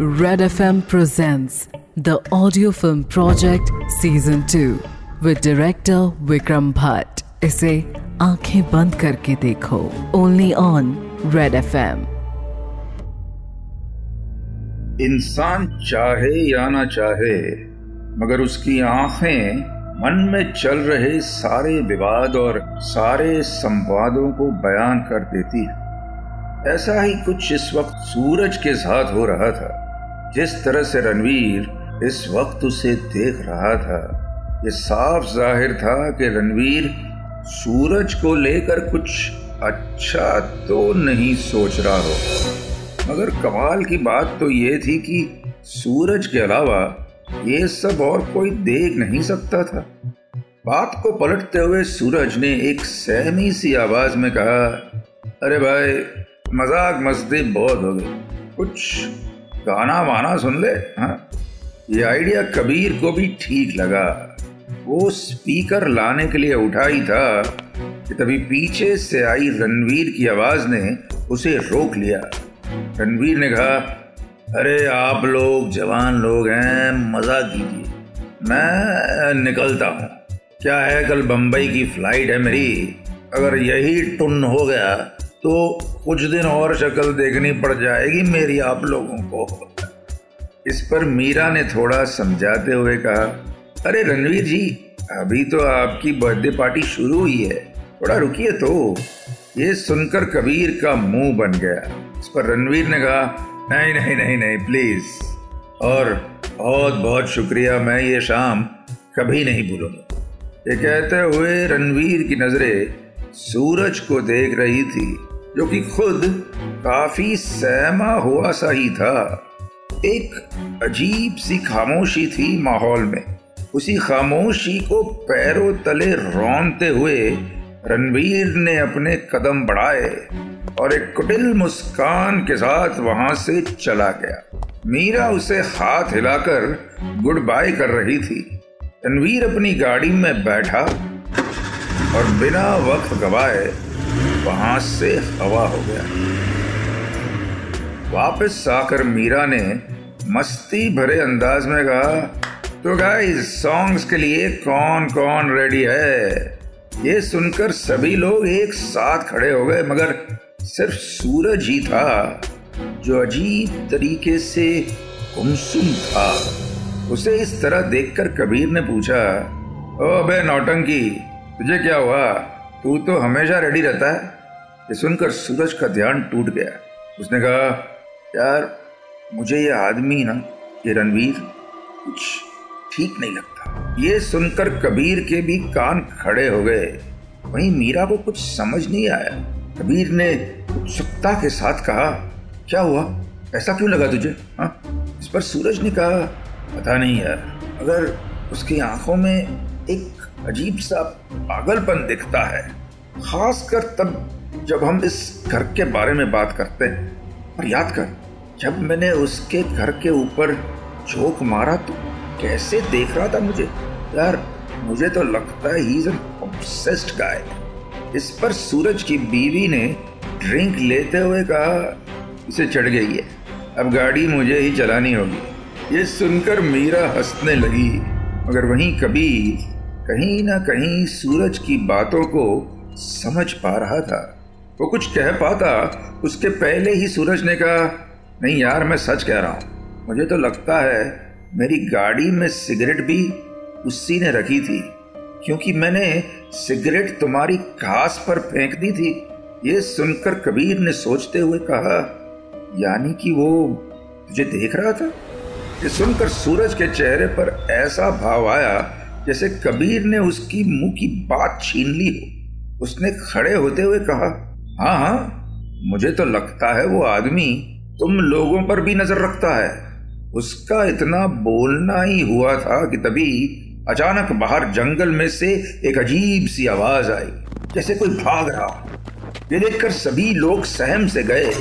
Red FM presents the audio film project season 2 with director Vikram Bhatt. इसे आँखें बंद करके देखो। ओनली ऑन रेड एफएम इंसान चाहे या ना चाहे, मगर उसकी आँखें मन में चल रहे सारे विवाद और सारे संवादों को बयान कर देती है। ऐसा ही कुछ इस वक्त सूरज के साथ हो रहा था। जिस तरह से रणवीर इस वक्त उसे देख रहा था, ये साफ़ ज़ाहिर था कि रणवीर सूरज को लेकर कुछ अच्छा तो नहीं सोच रहा हो। मगर कमाल की बात तो ये थी कि सूरज के अलावा ये सब और कोई देख नहीं सकता था। बात को पलटते हुए सूरज ने एक सहमी सी आवाज़ में कहा, अरे भाई, मज़ाक मस्ती बहुत हो गई। कुछ गाना वाना सुन ले हाँ। ये आइडिया कबीर को भी ठीक लगा। वो स्पीकर लाने के लिए उठा ही था कि तभी पीछे से आई रणवीर की आवाज़ ने उसे रोक लिया। रणवीर ने कहा, अरे आप लोग जवान लोग हैं, मज़ा कीजिए। मैं निकलता हूँ। क्या है कल बम्बई की फ़्लाइट है मेरी? अगर यही टुन हो गया तो कुछ दिन और शक्ल देखनी पड़ जाएगी मेरी आप लोगों को। इस पर मीरा ने थोड़ा समझाते हुए कहा, अरे रणवीर जी, अभी तो आपकी बर्थडे पार्टी शुरू हुई है। थोड़ा रुकिए तो। ये सुनकर कबीर का मुँह बन गया। इस पर रणवीर ने कहा, नहीं नहीं नहीं नहीं प्लीज़ और बहुत बहुत शुक्रिया, मैं ये शाम कभी नहीं भूलूँगा। ये कहते हुए रणवीर की नज़रें सूरज को देख रही थी। जो कि खुद काफ़ी सहमा हुआ सा ही था। एक अजीब सी खामोशी थी माहौल में। उसी खामोशी को पैरों तले रौनते हुए रणवीर ने अपने कदम बढ़ाए और एक कुटिल मुस्कान के साथ वहाँ से चला गया। मीरा उसे हाथ हिलाकर गुड बाय कर रही थी। रणवीर अपनी गाड़ी में बैठा और बिना वक्त गवाए वहाँ से हवा हो गया। वापस आकर मीरा ने मस्ती भरे अंदाज में कहा तो गाइस सॉन्ग्स के लिए कौन कौन रेडी है? ये सुनकर सभी लोग एक साथ खड़े हो गए, मगर सिर्फ़ सूरज ही था जो अजीब तरीके से गुमसुम था। उसे इस तरह देखकर कबीर ने पूछा, ओ बे नौटंकी, तुझे क्या हुआ? तू तो हमेशा रेडी रहता है। ये सुनकर सूरज का ध्यान टूट गया। उसने कहा, यार, मुझे ये आदमी ना, ये रणवीर, कुछ ठीक नहीं लगता। ये सुनकर कबीर के भी कान खड़े हो गए। वहीं मीरा को कुछ समझ नहीं आया। कबीर ने उत्सुकता के साथ कहा, क्या हुआ? ऐसा क्यों लगा तुझे? हा? इस पर सूरज ने कहा, पता नहीं यार। अगर उसकी आँखों में एक अजीब सा पागलपन दिखता है, खासकर तब जब हम इस घर के बारे में बात करते हैं। और याद कर, जब मैंने उसके घर के ऊपर चौक मारा तो कैसे देख रहा था मुझे? यार, मुझे तो लगता है ही ऑब्सेस्ड गाय। इस पर सूरज की बीवी ने ड्रिंक लेते हुए कहा, इसे चढ़ गई है। अब गाड़ी मुझे ही चलानी होगी। ये सुनकर मीरा हंसने लगी, मगर वहीं कबीर कहीं ना कहीं सूरज की बातों को समझ पा रहा था। वो कुछ कह पाता, उसके पहले ही सूरज ने कहा, नहीं यार, मैं सच कह रहा हूँ। मुझे तो लगता है, मेरी गाड़ी में सिगरेट भी उसी ने रखी थी, क्योंकि मैंने सिगरेट तुम्हारी घास पर फेंक दी थी। ये सुनकर कबीर ने सोचते हुए कहा, यानी कि वो तुझे देख रहा था? ये सुनकर सूरज के चेहरे पर ऐसा भाव आया जैसे कबीर ने उसकी मुँह की बात छीन ली हो। उसने खड़े होते हुए कहा हाँ हाँ मुझे तो लगता है वो आदमी तुम लोगों पर भी नज़र रखता है। उसका इतना बोलना ही हुआ था कि तभी अचानक बाहर जंगल में से एक अजीब सी आवाज़ आई, जैसे कोई भाग रहा ये देखकर सभी लोग सहम से गए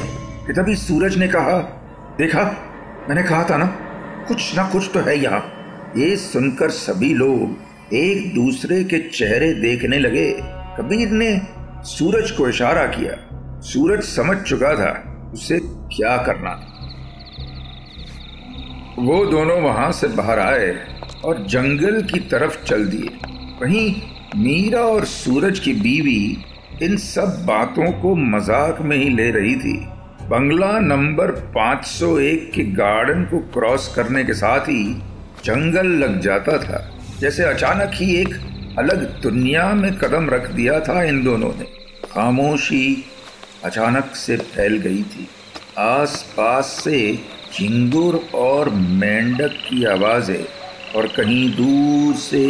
कि तभी सूरज ने कहा, देखा, मैंने कहा था ना, कुछ ना कुछ तो है यहाँ। ये सुनकर सभी लोग एक दूसरे के चेहरे देखने लगे। कबीर ने सूरज को इशारा किया। सूरज समझ चुका था, उसे क्या करना था। वो दोनों वहाँ से बाहर आए और जंगल की तरफ़ चल दिए। वहीं मीरा और सूरज की बीवी इन सब बातों को मज़ाक में ही ले रही थी। बंगला नंबर 501 के गार्डन को क्रॉस करने के साथ ही जंगल लग जाता था। जैसे अचानक ही एक अलग दुनिया में कदम रख दिया था इन दोनों ने। खामोशी अचानक से फैल गई थी। आस पास से झिंगुर और मेंढक की आवाज़ें और कहीं दूर से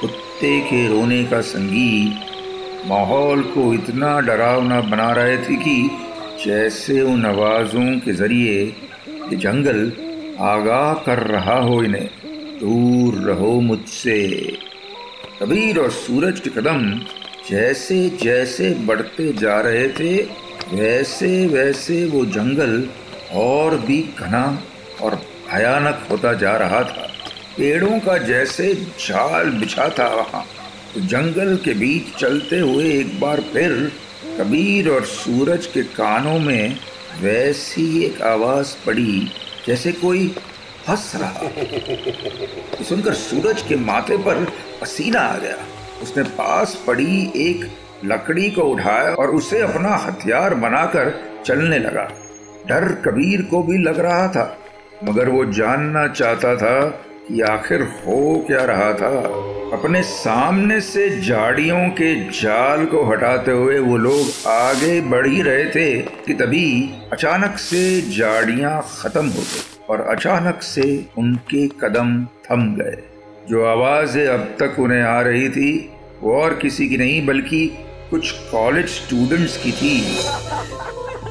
कुत्ते के रोने का संगीत माहौल को इतना डरावना बना रहे थे कि जैसे उन आवाज़ों के ज़रिए ये जंगल आगाह कर रहा हो इन्हें। दूर रहो मुझसे। कबीर और सूरज के कदम जैसे जैसे बढ़ते जा रहे थे, वैसे वैसे वो जंगल और भी घना और भयानक होता जा रहा था। पेड़ों का जैसे जाल बिछा था वहाँ। तो जंगल के बीच चलते हुए एक बार फिर कबीर और सूरज के कानों में वैसी एक आवाज़ पड़ी जैसे कोई हंस रहा। सुनकर सूरज के माथे पर पसीना आ गया। उसने पास पड़ी एक लकड़ी को उठाया और उसे अपना हथियार बनाकर चलने लगा। डर कबीर को भी लग रहा था, मगर वो जानना चाहता था कि आखिर हो क्या रहा था। अपने सामने से झाड़ियों के जाल को हटाते हुए वो लोग आगे बढ़ ही रहे थे कि तभी अचानक से झाड़ियाँ खत्म हो गई। और अचानक से उनके कदम थम गए। जो आवाज़ें अब तक उन्हें आ रही थी, वो और किसी की नहीं, बल्कि कुछ कॉलेज स्टूडेंट्स की थी।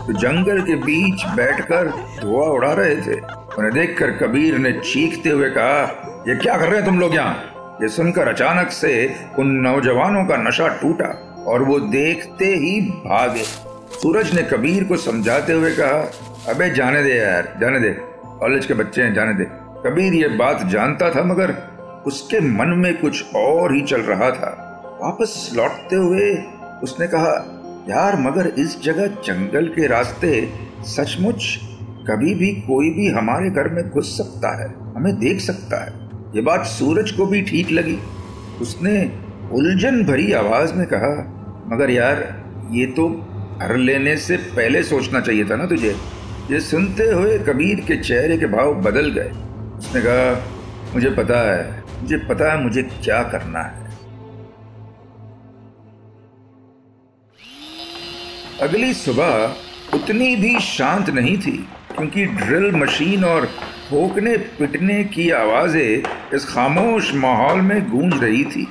तो जंगल के बीच बैठकर धुआँ उड़ा रहे थे। उन्हें देखकर कबीर ने चीखते हुए कहा, ये क्या कर रहे हैं तुम लोग यहाँ? ये सुनकर अचानक से उन नौजवानों का नशा टूटा और वो देखते ही भागे। सूरज ने कबीर को समझाते हुए कहा, अबे जाने दे यार, जाने दे। कॉलेज के बच्चे हैं, जाने दे। कबीर ये बात जानता था, मगर उसके मन में कुछ और ही चल रहा था। वापस लौटते हुए उसने कहा, यार, मगर इस जगह जंगल के रास्ते सचमुच कभी भी कोई भी हमारे घर में घुस सकता है, हमें देख सकता है। ये बात सूरज को भी ठीक लगी। उसने उलझन भरी आवाज़ में कहा, मगर यार, ये तो घर लेने से पहले सोचना चाहिए था ना तुझे? ये सुनते हुए कबीर के चेहरे के भाव बदल गए। उसने कहा, मुझे पता है, मुझे पता है मुझे क्या करना है। अगली सुबह उतनी भी शांत नहीं थी, क्योंकि ड्रिल मशीन और ठोकने पिटने की आवाज़ें इस खामोश माहौल में गूंज रही थी।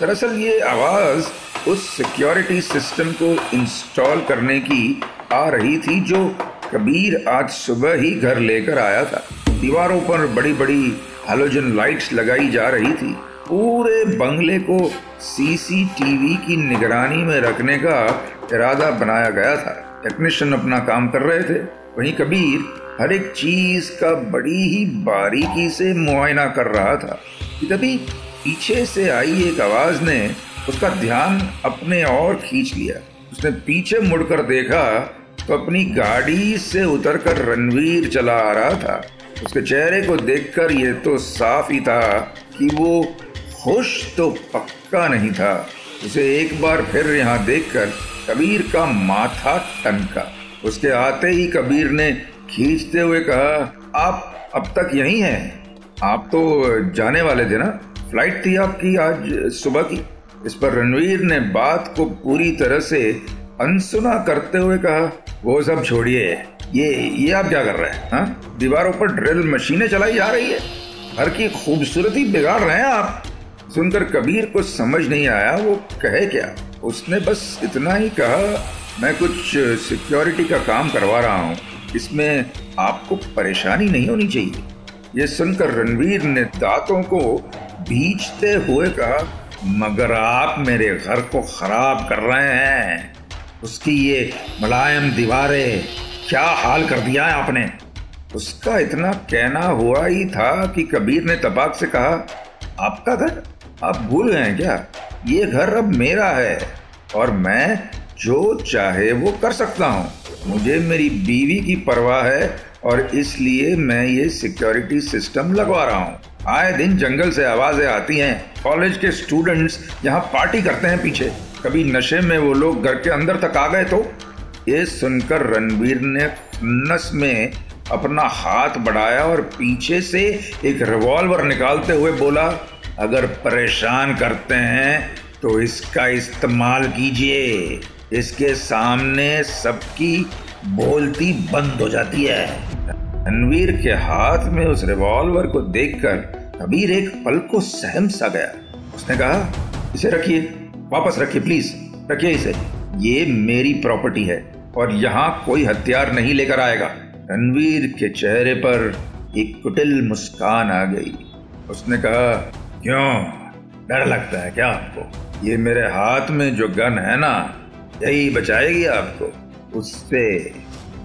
दरअसल ये आवाज़ उस सिक्योरिटी सिस्टम को इंस्टॉल करने की आ रही थी, जो कबीर आज सुबह ही घर लेकर आया था। दीवारों पर बड़ी बड़ी हेलोजन लाइट्स लगाई जा रही थी। पूरे बंगले को सीसीटीवी की निगरानी में रखने का इरादा बनाया गया था। टेक्नीशियन अपना काम कर रहे थे। वहीं कबीर हर एक चीज़ का बड़ी ही बारीकी से मुआयना कर रहा था। कि तभी पीछे से आई एक आवाज़ ने उसका ध्यान अपने और खींच लिया। उसने पीछे मुड़कर देखा तो अपनी गाड़ी से उतरकर रणवीर चला आ रहा था। उसके चेहरे को देखकर यह तो साफ़ ही था कि वो खुश तो पक्का नहीं था। उसे एक बार फिर यहाँ देखकर कबीर का माथा टनका। उसके आते ही कबीर ने खींचते हुए कहा, आप अब तक यहीं हैं? आप तो जाने वाले थे ना? फ़्लाइट थी आपकी आज सुबह की? इस पर रणवीर ने बात को पूरी तरह से अनसुना करते हुए कहा, वो सब छोड़िए। ये ये आप क्या कर रहे हैं, हा? दीवारों पर ड्रिल मशीनें चलाई जा रही है। घर की खूबसूरती बिगाड़ रहे हैं आप। सुनकर कबीर को समझ नहीं आया, वो कहे क्या? उसने बस इतना ही कहा, मैं कुछ सिक्योरिटी का काम करवा रहा हूँ। इसमें आपको परेशानी नहीं होनी चाहिए। ये सुनकर रणवीर ने दांतों को बीचते हुए कहा, मगर आप मेरे घर को खराब कर रहे हैं। उसकी ये मुलायम दीवारें, क्या हाल कर दिया है आपने? उसका इतना कहना हुआ ही था कि कबीर ने तबाक से कहा, आपका घर? आप भूल गए क्या? ये घर अब मेरा है और मैं जो चाहे वो कर सकता हूँ। मुझे मेरी बीवी की परवाह है और इसलिए मैं ये सिक्योरिटी सिस्टम लगवा रहा हूँ। आए दिन जंगल से आवाज़ें आती हैं। कॉलेज के स्टूडेंट्स यहाँ पार्टी करते हैं पीछे। कभी नशे में वो लोग घर के अंदर तक आ गए तो? ये सुनकर रणवीर ने नस में अपना हाथ बढ़ाया और पीछे से एक रिवॉल्वर निकालते हुए बोला, अगर परेशान करते हैं तो इसका इस्तेमाल कीजिए। इसके सामने सबकी बोलती बंद हो जाती है। रणवीर के हाथ में उस रिवॉल्वर को देखकर कबीर एक पल को सहम सा गया। उसने कहा, इसे रखिए। वापस रखिए प्लीज़ रखिए इसे। ये मेरी प्रॉपर्टी है और यहाँ कोई हथियार नहीं लेकर आएगा। रणवीर के चेहरे पर एक कुटिल मुस्कान आ गई। उसने कहा, क्यों? डर लगता है क्या आपको? ये मेरे हाथ में जो गन है ना, यही बचाएगी आपको। उससे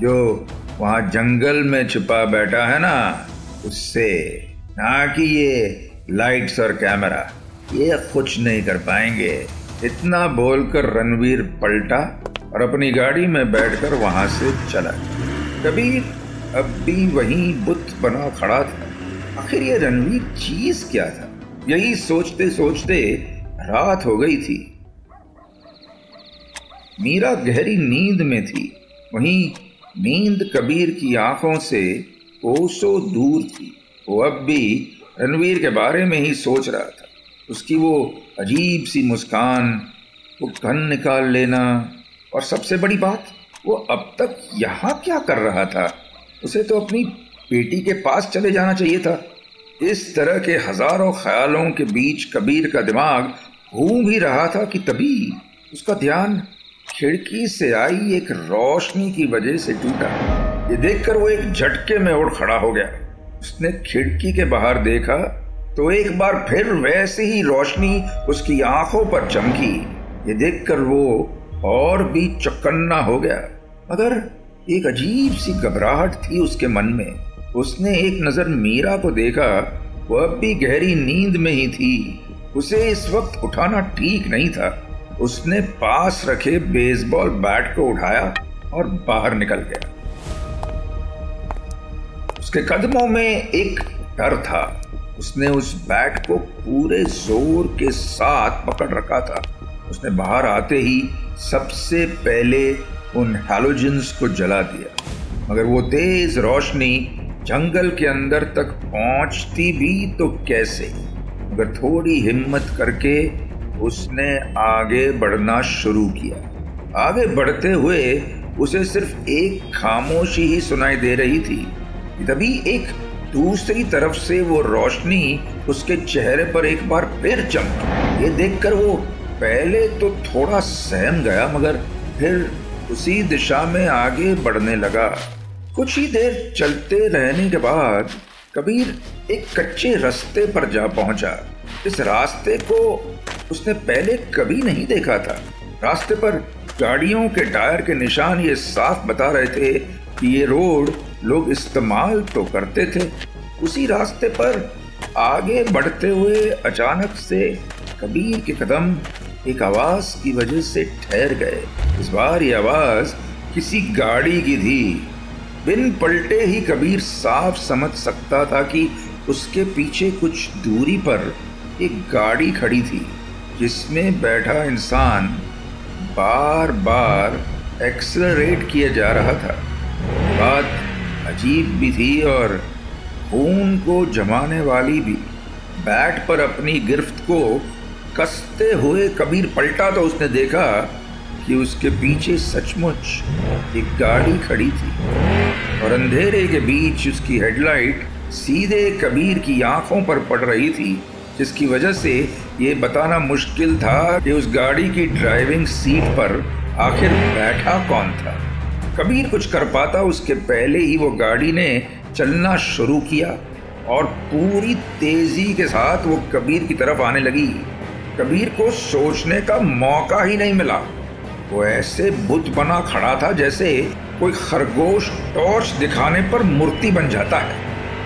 जो वहाँ जंगल में छुपा बैठा है ना, उससे ना कि ये लाइट्स और कैमरा। ये कुछ नहीं कर पाएँगे। इतना बोलकर रणवीर पलटा और अपनी गाड़ी में बैठकर वहाँ से चला। कबीर अब भी वहीं बुत बना खड़ा था। आखिर ये रणवीर चीज़ क्या था? यही सोचते सोचते रात हो गई थी। मीरा गहरी नींद में थी। वहीं नींद कबीर की आँखों से कोसों दूर थी। वो अब भी रणवीर के बारे में ही सोच रहा था। उसकी वो अजीब सी मुस्कान, वो कन निकाल लेना और सबसे बड़ी बात, वो अब तक यहाँ क्या कर रहा था? उसे तो अपनी बेटी के पास चले जाना चाहिए था। इस तरह के हज़ारों ख्यालों के बीच कबीर का दिमाग घूम ही रहा था कि तभी उसका ध्यान खिड़की से आई एक रोशनी की वजह से टूटा। ये देखकर वो एक झटके में उड़ खड़ा हो गया। उसने खिड़की के बाहर देखा तो एक बार फिर वैसे ही रोशनी उसकी आँखों पर चमकी। ये देखकर वो और भी चौकन्ना हो गया। मगर एक अजीब सी घबराहट थी उसके मन में। उसने एक नज़र मीरा को देखा। वो अब भी गहरी नींद में ही थी। उसे इस वक्त उठाना ठीक नहीं था। उसने पास रखे बेसबॉल बैट को उठाया और बाहर निकल गया। उसके कदमों में एक डर था। उसने उस बैट को पूरे ज़ोर के साथ पकड़ रखा था। उसने बाहर आते ही सबसे पहले उन हेलोजेंस को जला दिया। मगर वो तेज रोशनी जंगल के अंदर तक पहुँचती भी तो कैसे? मगर थोड़ी हिम्मत करके उसने आगे बढ़ना शुरू किया। आगे बढ़ते हुए उसे सिर्फ़ एक खामोशी ही सुनाई दे रही थी तभी एक दूसरी तरफ़ से वो रोशनी उसके चेहरे पर एक बार फिर चमकी। ये देखकर वो पहले तो थोड़ा सहम गया, मगर फिर उसी दिशा में आगे बढ़ने लगा। कुछ ही देर चलते रहने के बाद कबीर एक कच्चे रास्ते पर जा पहुँचा। इस रास्ते को उसने पहले कभी नहीं देखा था। रास्ते पर गाड़ियों के टायर के निशान ये साफ़ बता रहे थे कि ये रोड लोग इस्तेमाल तो करते थे। उसी रास्ते पर आगे बढ़ते हुए अचानक से कबीर के कदम एक आवाज़ की वजह से ठहर गए। इस बार ये आवाज़ किसी गाड़ी की थी। बिन पलटे ही कबीर साफ़ समझ सकता था कि उसके पीछे कुछ दूरी पर एक गाड़ी खड़ी थी, जिसमें बैठा इंसान बार बार एक्सलरेट किया जा रहा था। बात अजीब भी थी और खून को जमाने वाली भी। बैट पर अपनी गिरफ्त को कसते हुए कबीर पलटा तो उसने देखा कि उसके पीछे सचमुच एक गाड़ी खड़ी थी और अंधेरे के बीच उसकी हेडलाइट सीधे कबीर की आँखों पर पड़ रही थी, जिसकी वजह से ये बताना मुश्किल था कि उस गाड़ी की ड्राइविंग सीट पर आखिर बैठा कौन था। कबीर कुछ कर पाता, उसके पहले ही वो गाड़ी ने चलना शुरू किया और पूरी तेज़ी के साथ वो कबीर की तरफ़ आने लगी। कबीर को सोचने का मौका ही नहीं मिला। वो ऐसे बुत बना खड़ा था जैसे कोई खरगोश टॉर्च दिखाने पर मूर्ति बन जाता है।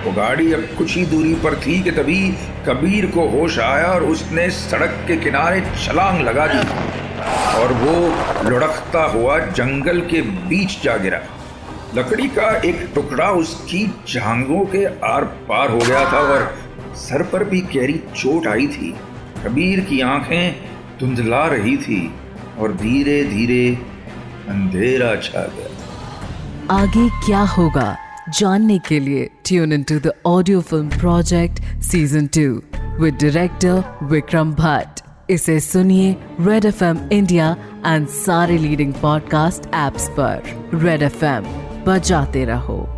वो गाड़ी अब कुछ ही दूरी पर थी कि तभी कबीर को होश आया और उसने सड़क के किनारे छलांग लगा दी। और वो लुढ़कता हुआ जंगल के बीच जा गिरा। लकड़ी का एक टुकड़ा उसकी जांगों के आर पार हो गया था और सर पर भी गहरी चोट आई थी। कबीर की आँखें धुंधला रही थी और धीरे धीरे अंधेरा छा गया। आगे क्या होगा जानने के लिए tune in to the audio film project season two with director Vikram Bhatt इसे सुनिए red F M India and सारे लीडिंग पॉडकास्ट एप्स पर। रेड एफ़ एम बजाते रहो।